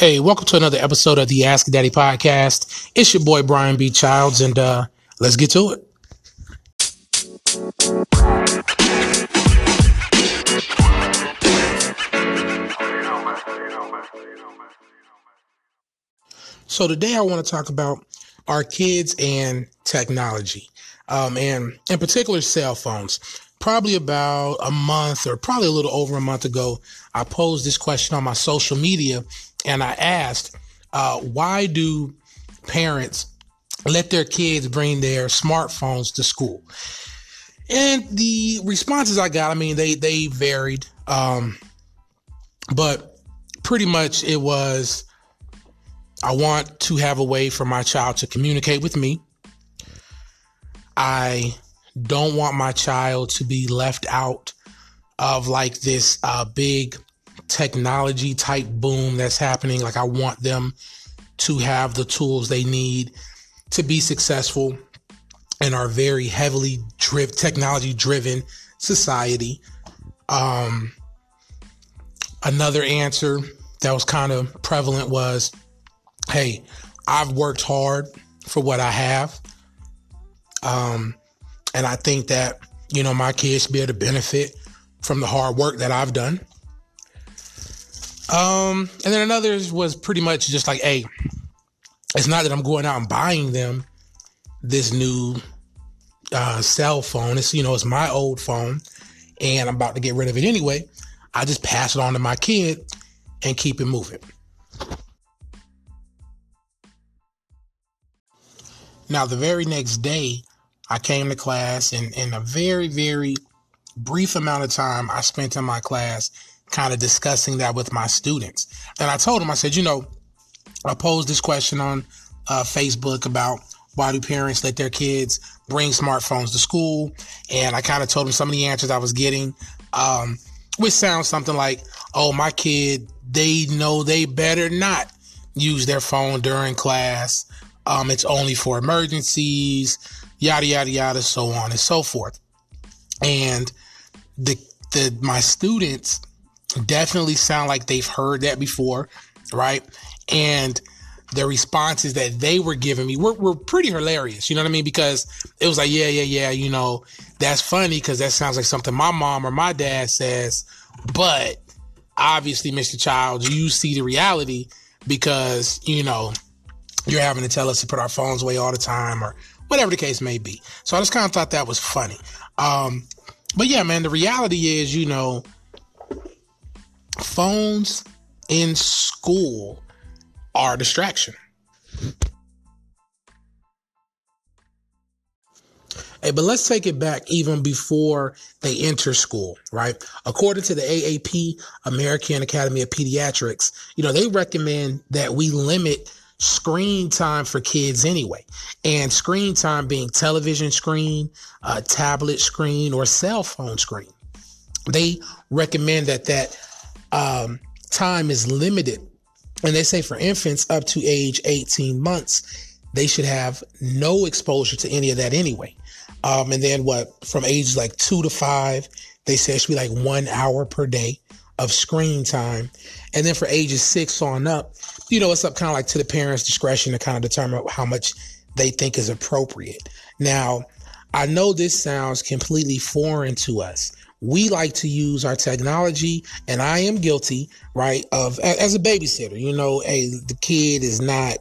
Hey, welcome to another episode of the Ask Daddy podcast. It's your boy Brian B. Childs, and uh, let's get to it. So today I want to talk about our kids and technology, um, and in particular cell phones. Probably about a month or probably a little over a month ago, I posed this question on my social media and I asked, uh, why do parents let their kids bring their smartphones to school? And the responses I got, I mean, they they varied, um, but pretty much it was, I want to have a way for my child to communicate with me. I don't want my child to be left out of like this uh, big technology type boom that's happening. Like I want them to have the tools they need to be successful in our very heavily driven technology driven society. Um, another answer that was kind of prevalent was, Hey, I've worked hard for what I have. Um, and I think that, you know, my kids should be able to benefit from the hard work that I've done. Um, and then another was pretty much just like, hey, it's not that I'm going out and buying them this new uh, cell phone. It's you know, it's my old phone, and I'm about to get rid of it anyway. I just pass it on to my kid and keep it moving. Now, the very next day, I came to class, and in a very, very brief amount of time I spent in my class, kind of discussing that with my students. And I told them, I said, you know, I posed this question on uh, Facebook about why do parents let their kids bring smartphones to school? And I kind of told them some of the answers I was getting, um, which sounds something like, oh, my kid, they know they better not use their phone during class. Um, it's only for emergencies, yada, yada, yada, so on and so forth. And the, the, my students definitely sound like they've heard that before, right? And the responses that they were giving me were, were pretty hilarious. You know what I mean? Because it was like, yeah, yeah, yeah, you know, that's funny because that sounds like something my mom or my dad says. But obviously, Mr. Child, you see the reality because, you know, you're having to tell us to put our phones away all the time or whatever the case may be. So I just kind of thought that was funny. Um, but yeah, man, the reality is, you know, phones in school are a distraction. Hey, but let's take it back even before they enter school, right? According to the AAP, American Academy of Pediatrics, you know, they recommend that we limit screen time for kids anyway. And screen time being television screen, uh, tablet screen, or cell phone screen. They recommend that that um, time is limited. And they say for infants up to age 18 months, they should have no exposure to any of that anyway. Um, and then what from ages like two to five, they say it should be like one hour per day of screen time. And then for ages six on up, you know, it's up kind of like to the parents' discretion to kind of determine how much they think is appropriate. Now, I know this sounds completely foreign to us, we like to use our technology and I am guilty, right, of as a babysitter, you know, hey, the kid is not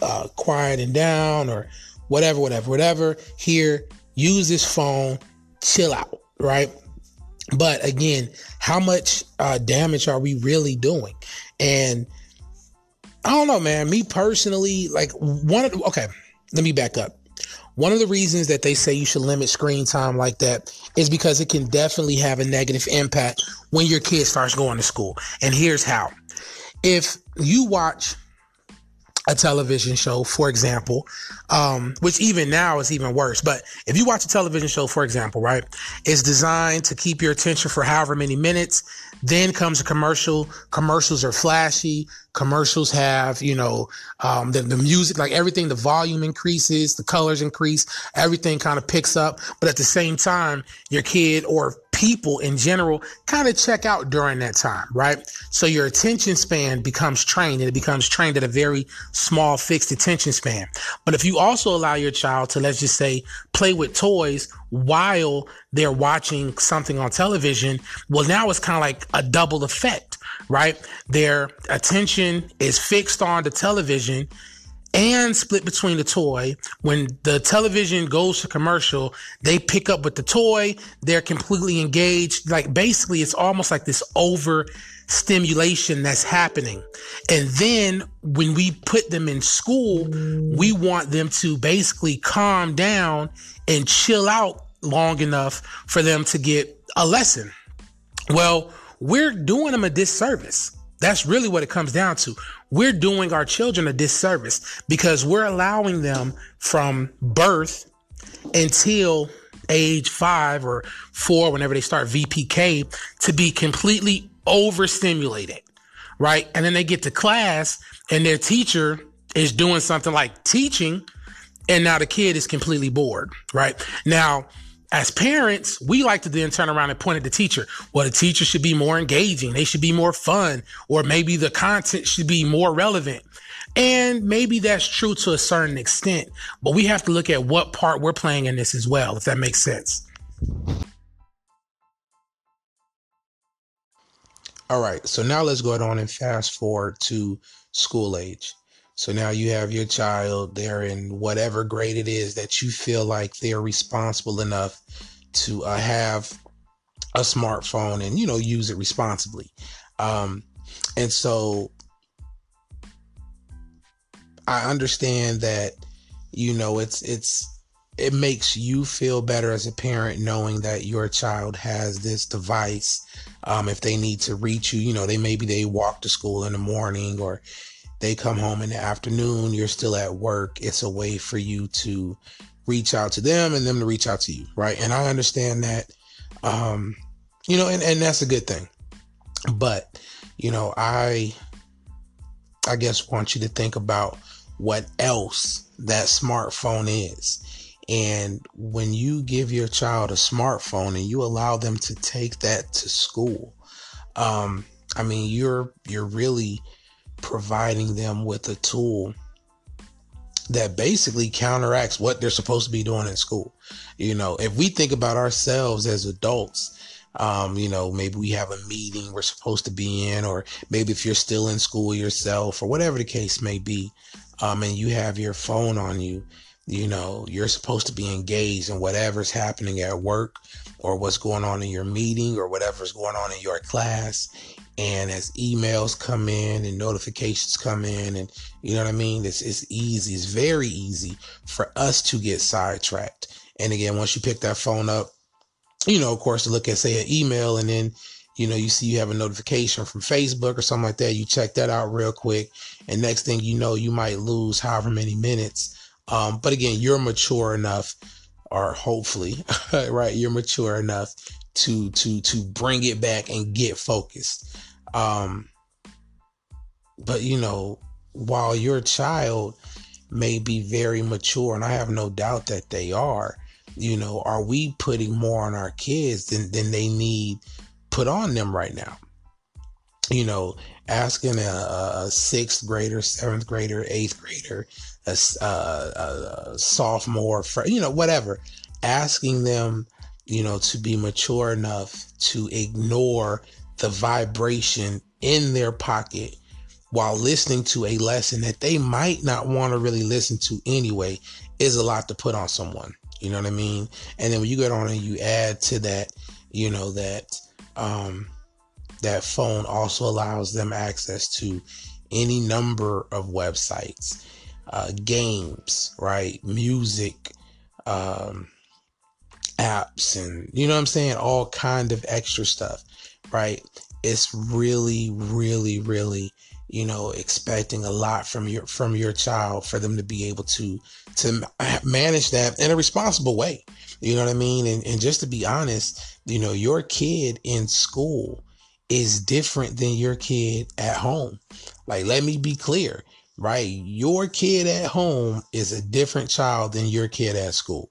uh, quieting down or whatever, whatever, whatever. Here, use this phone, chill out, right? But again, how much uh, damage are we really doing? And I don't know, man. Me personally, like one of okay, let me back up. One of the reasons that they say you should limit screen time like that is because it can definitely have a negative impact when your kid starts going to school. And here's how. If you watch a television show, for example, um, which even now is even worse. But if you watch a television show, for example, right, it's designed to keep your attention for however many minutes. Then comes a commercial. Commercials are flashy. commercials have, you know, um, the, the music, like everything, the volume increases, the colors increase, everything kind of picks up. But at the same time, your kid or people in general kind of check out during that time, right? So your attention span becomes trained and it becomes trained at a very small fixed attention span. But if you also allow your child to, let's just say, play with toys while they're watching something on television, well, now it's kind of like a double effect, right? Their attention is fixed on the television and split between the toy. When the television goes to commercial, they pick up with the toy. They're completely engaged. Like basically it's almost like this over stimulation that's happening. And then when we put them in school, we want them to basically calm down and chill out long enough for them to get a lesson. Well, we're doing them a disservice. That's really what it comes down to we're doing our children a disservice because we're allowing them from birth until age five or four, whenever they start VPK, to be completely overstimulated, right? And then they get to class and their teacher is doing something like teaching, and now the kid is completely bored, right? Now, as parents, we like to then turn around and point at the teacher. Well, the teacher should be more engaging. They should be more fun, or maybe the content should be more relevant. And maybe that's true to a certain extent, but we have to look at what part we're playing in this as well, if that makes sense. All right, so now let's go on and fast forward to school age. So now you have your child, they're in whatever grade it is that you feel like they're responsible enough to uh, have a smartphone and, you know, use it responsibly. Um, and so I understand that, you know, it's, it's, it makes you feel better as a parent knowing that your child has this device. Um, if they need to reach you, you know, they maybe they walk to school in the morning or they come home in the afternoon, you're still at work. It's a way for you to reach out to them and them to reach out to you, right? And I understand that, um, you know, and, and that's a good thing. But, you know, I, I guess want you to think about what else that smartphone is. And when you give your child a smartphone and you allow them to take that to school, um, I mean, you're, you're really, providing them with a tool that basically counteracts what they're supposed to be doing in school. You know, if we think about ourselves as adults, um, you know, maybe we have a meeting we're supposed to be in, or maybe if you're still in school yourself, or whatever the case may be, um, and you have your phone on you, you know, you're supposed to be engaged in whatever's happening at work or what's going on in your meeting or whatever's going on in your class. And as emails come in and notifications come in, and you know what I mean, it's, it's easy, it's very easy for us to get sidetracked. And again, once you pick that phone up, you know, of course, to look at, say, an email, and then, you know, you see you have a notification from Facebook or something like that. You check that out real quick. And next thing you know, you might lose however many minutes. Um, but again, you're mature enough, or hopefully, right, you're mature enough to to to bring it back and get focused. Um, but you know, while your child may be very mature, and I have no doubt that they are, you know, are we putting more on our kids than, than they need put on them right now? You know, asking a, a sixth grader, seventh grader, eighth grader, a, a, a sophomore, you know, whatever, asking them you know, to be mature enough to ignore the vibration in their pocket while listening to a lesson that they might not want to really listen to anyway is a lot to put on someone. You know what I mean? And then when you get on and you add to that, you know, that um that phone also allows them access to any number of websites, uh, games, right? Music, um, apps and you know what I'm saying? All kind of extra stuff right? It's really really really you know expecting a lot from your from your child for them to be able to to manage that in a responsible way. You know what I mean? And, and just to be honest you know your kid in school is different than your kid at home Like, let me be clear, right? Your kid at home is a different child than your kid at school.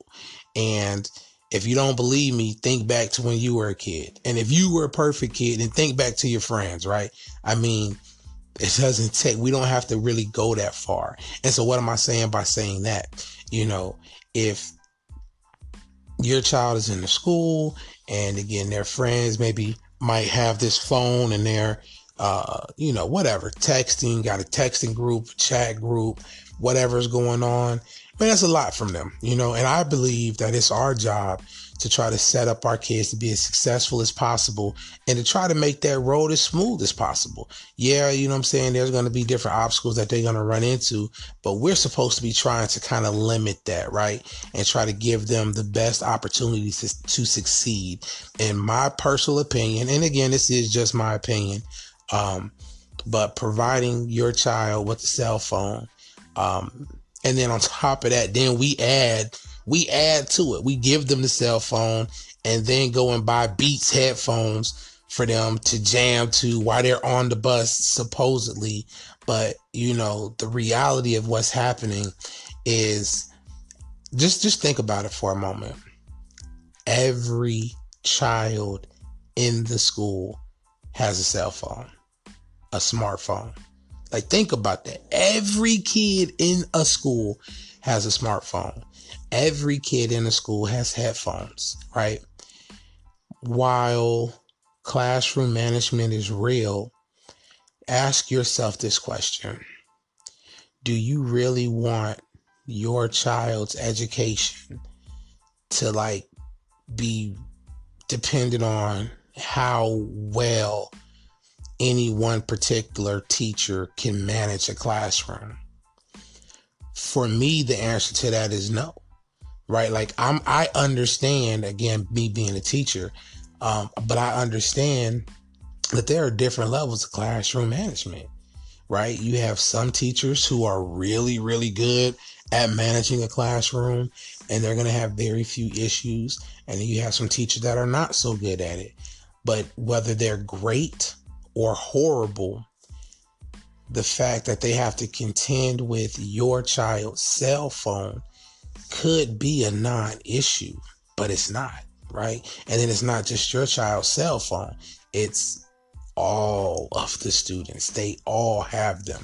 And if you don't believe me, think back to when you were a kid. And if you were a perfect kid, then think back to your friends, right? I mean, it doesn't take, we don't have to really go that far. And so, what am I saying by saying that? You know, if your child is in the school and again, their friends maybe might have this phone and they're, uh, you know, whatever, texting, got a texting group, chat group, whatever's going on. But that's a lot from them, you know, and I believe that it's our job to try to set up our kids to be as successful as possible and to try to make that road as smooth as possible. Yeah, you know what I'm saying? There's going to be different obstacles that they're going to run into, but we're supposed to be trying to kind of limit that, right? And try to give them the best opportunities to, to succeed. In my personal opinion, and again, this is just my opinion, um, but providing your child with a cell phone, um, and then on top of that, then we add we add to it. We give them the cell phone and then go and buy Beats headphones for them to jam to while they're on the bus, supposedly. But you know, the reality of what's happening is just just think about it for a moment. Every child in the school has a cell phone, a smartphone. Like think about that. Every kid in a school has a smartphone every kid in the school has headphones, right? While classroom management is real, ask yourself this question Do you really want your child's education to like be dependent on how well any one particular teacher can manage a classroom? For me, the answer to that is no right? Like I'm, I understand again, me being a teacher, um, but I understand that there are different levels of classroom management, right? You have some teachers who are really, really good at managing a classroom and they're going to have very few issues. And you have some teachers that are not so good at it. But whether they're great or horrible, the fact that they have to contend with your child's cell phone could be a non issue, but it's not, right? And then it's not just your child's cell phone, it's all of the students. They all have them.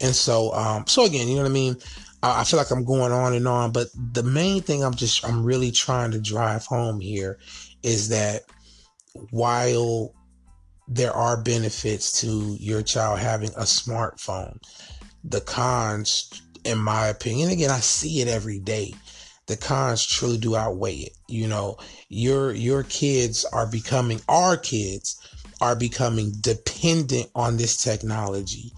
And so, um, so again, you know what I mean? I, I feel like I'm going on and on, but the main thing I'm just, I'm really trying to drive home here is that while there are benefits to your child having a smartphone, the cons in my opinion. Again, I see it every day. The cons truly do outweigh it. You know, your your kids are becoming our kids are becoming dependent on this technology.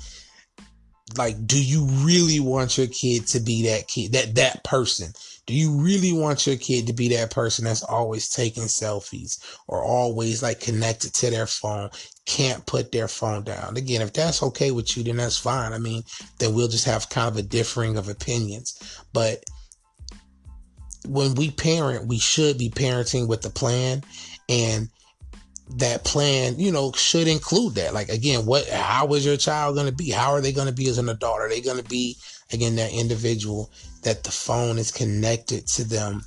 Like, do you really want your kid to be that kid, that that person? Do you really want your kid to be that person that's always taking selfies or always like connected to their phone, can't put their phone down? Again, if that's okay with you, then that's fine. I mean, then we'll just have kind of a differing of opinions. But when we parent, we should be parenting with a plan and that plan, you know, should include that. Like again, what how is your child going to be? How are they going to be as an adult? Are they going to be again that individual that the phone is connected to them,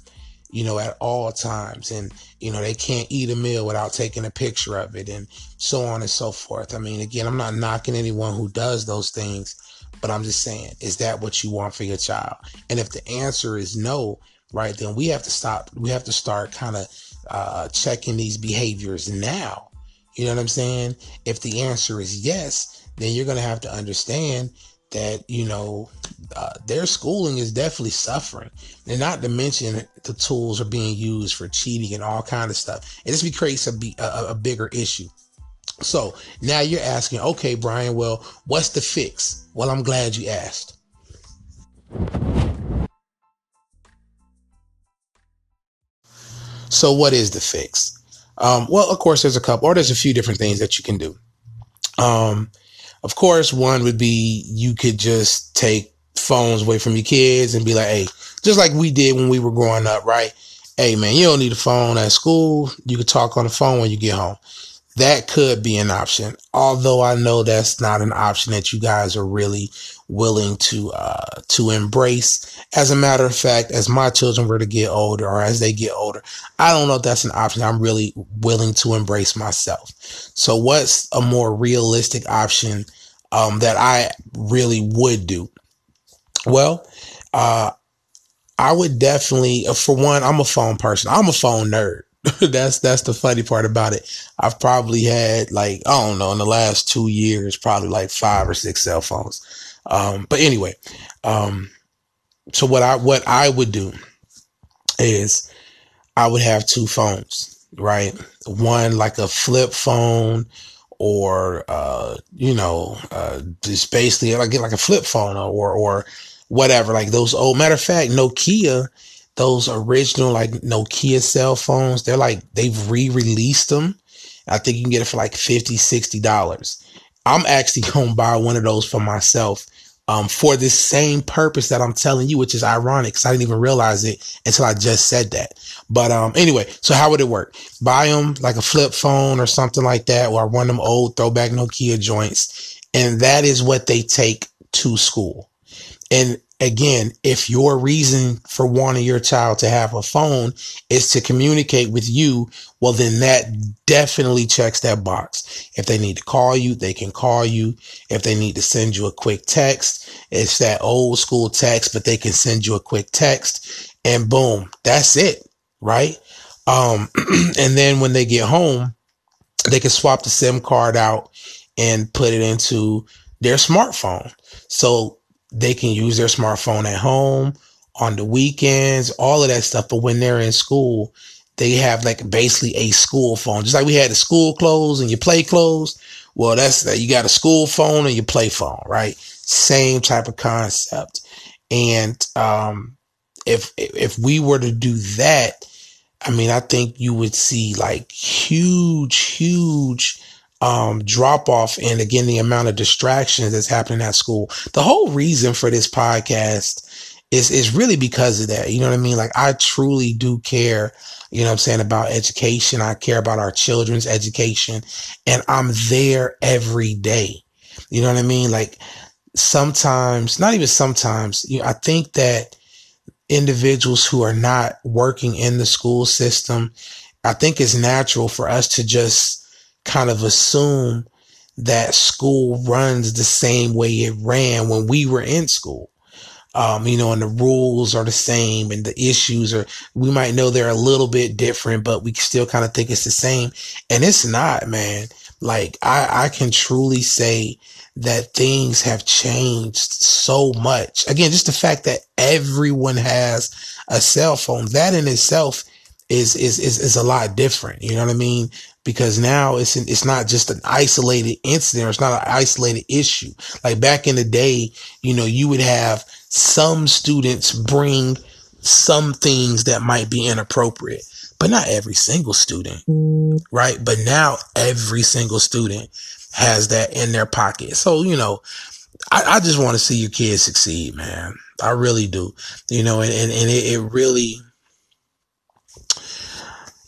you know, at all times. And, you know, they can't eat a meal without taking a picture of it and so on and so forth. I mean, again, I'm not knocking anyone who does those things, but I'm just saying, is that what you want for your child? And if the answer is no, right, then we have to stop. We have to start kind of uh, checking these behaviors now. You know what I'm saying? If the answer is yes, then you're going to have to understand that you know uh, their schooling is definitely suffering. And not to mention the tools are being used for cheating and all kind of stuff. And this creates a, a, a bigger issue. So now you're asking okay brian well what's the fix? Well i'm glad you asked. So what is the fix? Um, well of course there's a couple or there's a few different things that you can do. Um, of course, one would be you could just take phones away from your kids and be like, hey, just like we did when we were growing up, right? Hey, man, you don't need a phone at school. You can talk on the phone when you get home. That could be an option. Although I know that's not an option that you guys are really willing to uh, to embrace. As a matter of fact, as my children were to get older or as they get older, I don't know if that's an option I'm really willing to embrace myself. So what's a more realistic option um, that I really would do? Well, uh, I would definitely, uh, for one, I'm a phone person. I'm a phone nerd. that's that's the funny part about it. I've probably had like I don't know in the last two years, probably like five or six cell phones. Um, but anyway, um, so what I what I would do is I would have two phones, right? One like a flip phone or uh, you know, uh, just basically like like a flip phone or or whatever, like those old matter of fact, Nokia those original like Nokia cell phones, they're like they've re-released them. I think you can get it for like 50 60 dollars. I'm actually gonna buy one of those for myself um, for this same purpose that I'm telling you, which is ironic because I didn't even realize it until I just said that. But um, anyway, so how would it work? Buy them like a flip phone or something like that, or one of them old throwback Nokia joints, and that is what they take to school. And again, if your reason for wanting your child to have a phone is to communicate with you, well, then that definitely checks that box. If they need to call you, they can call you. If they need to send you a quick text, it's that old school text, but they can send you a quick text and boom, that's it. Right. Um, and then when they get home, they can swap the SIM card out and put it into their smartphone. So they can use their smartphone at home on the weekends, all of that stuff. But when they're in school, they have like basically a school phone, just like we had the school clothes and your play clothes. Well, that's that you got a school phone and your play phone, right? Same type of concept. And, um, if, if we were to do that, I mean, I think you would see like huge, huge, um, drop off and again the amount of distractions that's happening at school. The whole reason for this podcast is is really because of that. You know what I mean? Like I truly do care, you know what I'm saying, about education. I care about our children's education and I'm there every day. You know what I mean? Like sometimes, not even sometimes, you know, I think that individuals who are not working in the school system, I think it's natural for us to just kind of assume that school runs the same way it ran when we were in school. Um, you know, and the rules are the same and the issues are, we might know they're a little bit different, but we still kind of think it's the same. And it's not, man. Like I, I can truly say that things have changed so much. Again, just the fact that everyone has a cell phone, that in itself is, is, is, is a lot different. You know what I mean? Because now it's an, it's not just an isolated incident or it's not an isolated issue. Like back in the day, you know, you would have some students bring some things that might be inappropriate, but not every single student, mm. right? But now every single student has that in their pocket. So, you know, I, I just want to see your kids succeed, man. I really do, you know, and, and, and it, it really,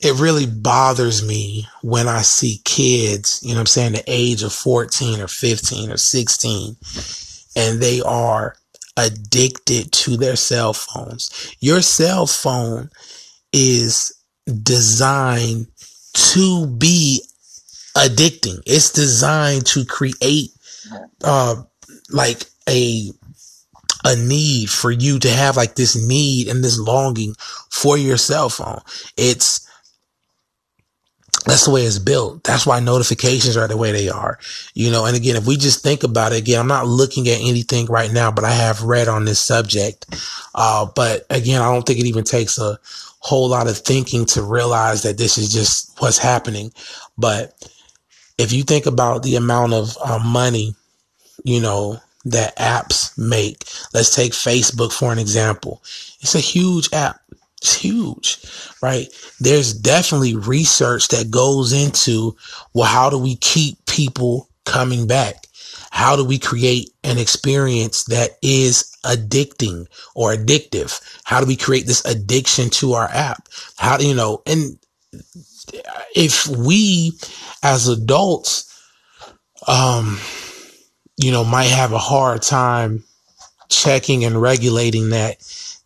it really bothers me when I see kids, you know I'm saying, the age of 14 or 15 or 16, and they are addicted to their cell phones. Your cell phone is designed to be addicting. It's designed to create, uh, like a, a need for you to have like this need and this longing for your cell phone. It's, that's the way it's built. That's why notifications are the way they are. You know, and again, if we just think about it again, I'm not looking at anything right now, but I have read on this subject. Uh, but again, I don't think it even takes a whole lot of thinking to realize that this is just what's happening. But if you think about the amount of uh, money, you know, that apps make, let's take Facebook for an example. It's a huge app it's huge, right? There's definitely research that goes into, well, how do we keep people coming back? How do we create an experience that is addicting or addictive? How do we create this addiction to our app? How do you know? And if we as adults, um, you know, might have a hard time checking and regulating that,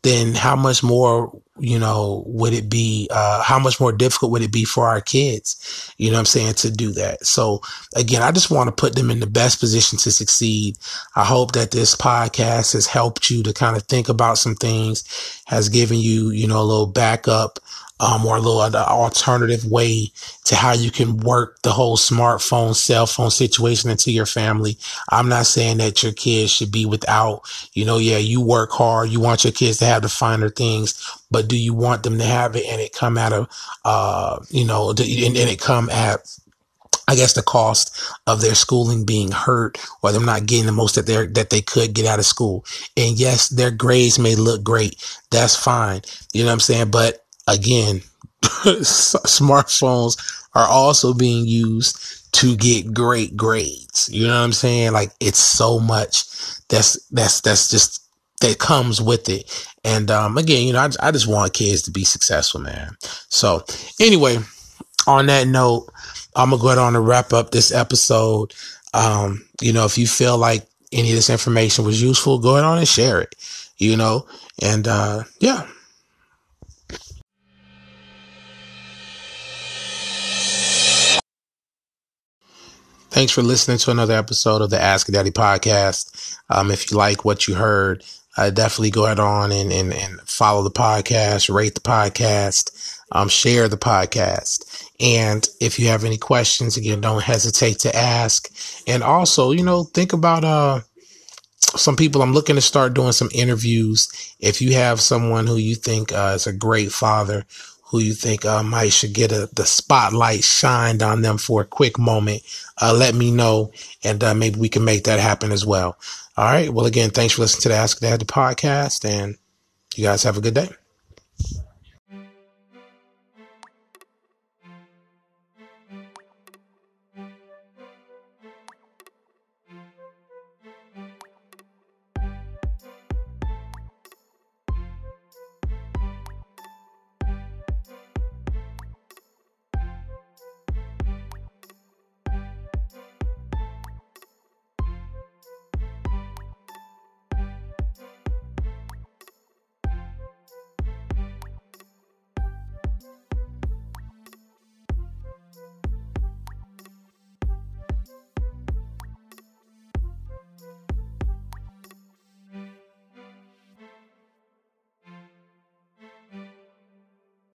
then how much more you know, would it be, uh, how much more difficult would it be for our kids? You know I'm saying? To do that. So again, I just want to put them in the best position to succeed. I hope that this podcast has helped you to kind of think about some things, has given you, you know, a little backup um, or a little alternative way to how you can work the whole smartphone, cell phone situation into your family. I'm not saying that your kids should be without, you know, yeah, you work hard. You want your kids to have the finer things, but do you want them to have it and it come out of, uh, you know, and, and it come at, I guess the cost of their schooling being hurt or them not getting the most that they that they could get out of school. And yes, their grades may look great. That's fine. You know what I'm saying? But again, smartphones are also being used to get great grades. You know what I'm saying? Like it's so much that's that's that's just that comes with it. And um, again, you know, I, I just want kids to be successful, man. So anyway, on that note, I'm gonna go ahead on to wrap up this episode. Um, you know, if you feel like any of this information was useful, go ahead on and share it. You know, and uh, yeah, Thanks for listening to another episode of the Ask Daddy podcast. Um, if you like what you heard, uh, definitely go ahead on and, and, and follow the podcast, rate the podcast, um, share the podcast. And if you have any questions, again, don't hesitate to ask. And also, you know, think about, uh, some people I'm looking to start doing some interviews. If you have someone who you think uh, is a great father who you think uh, might should get a, the spotlight shined on them for a quick moment, uh, let me know, and uh, maybe we can make that happen as well. All right. Well, again, thanks for listening to the Ask Dad the podcast, and you guys have a good day.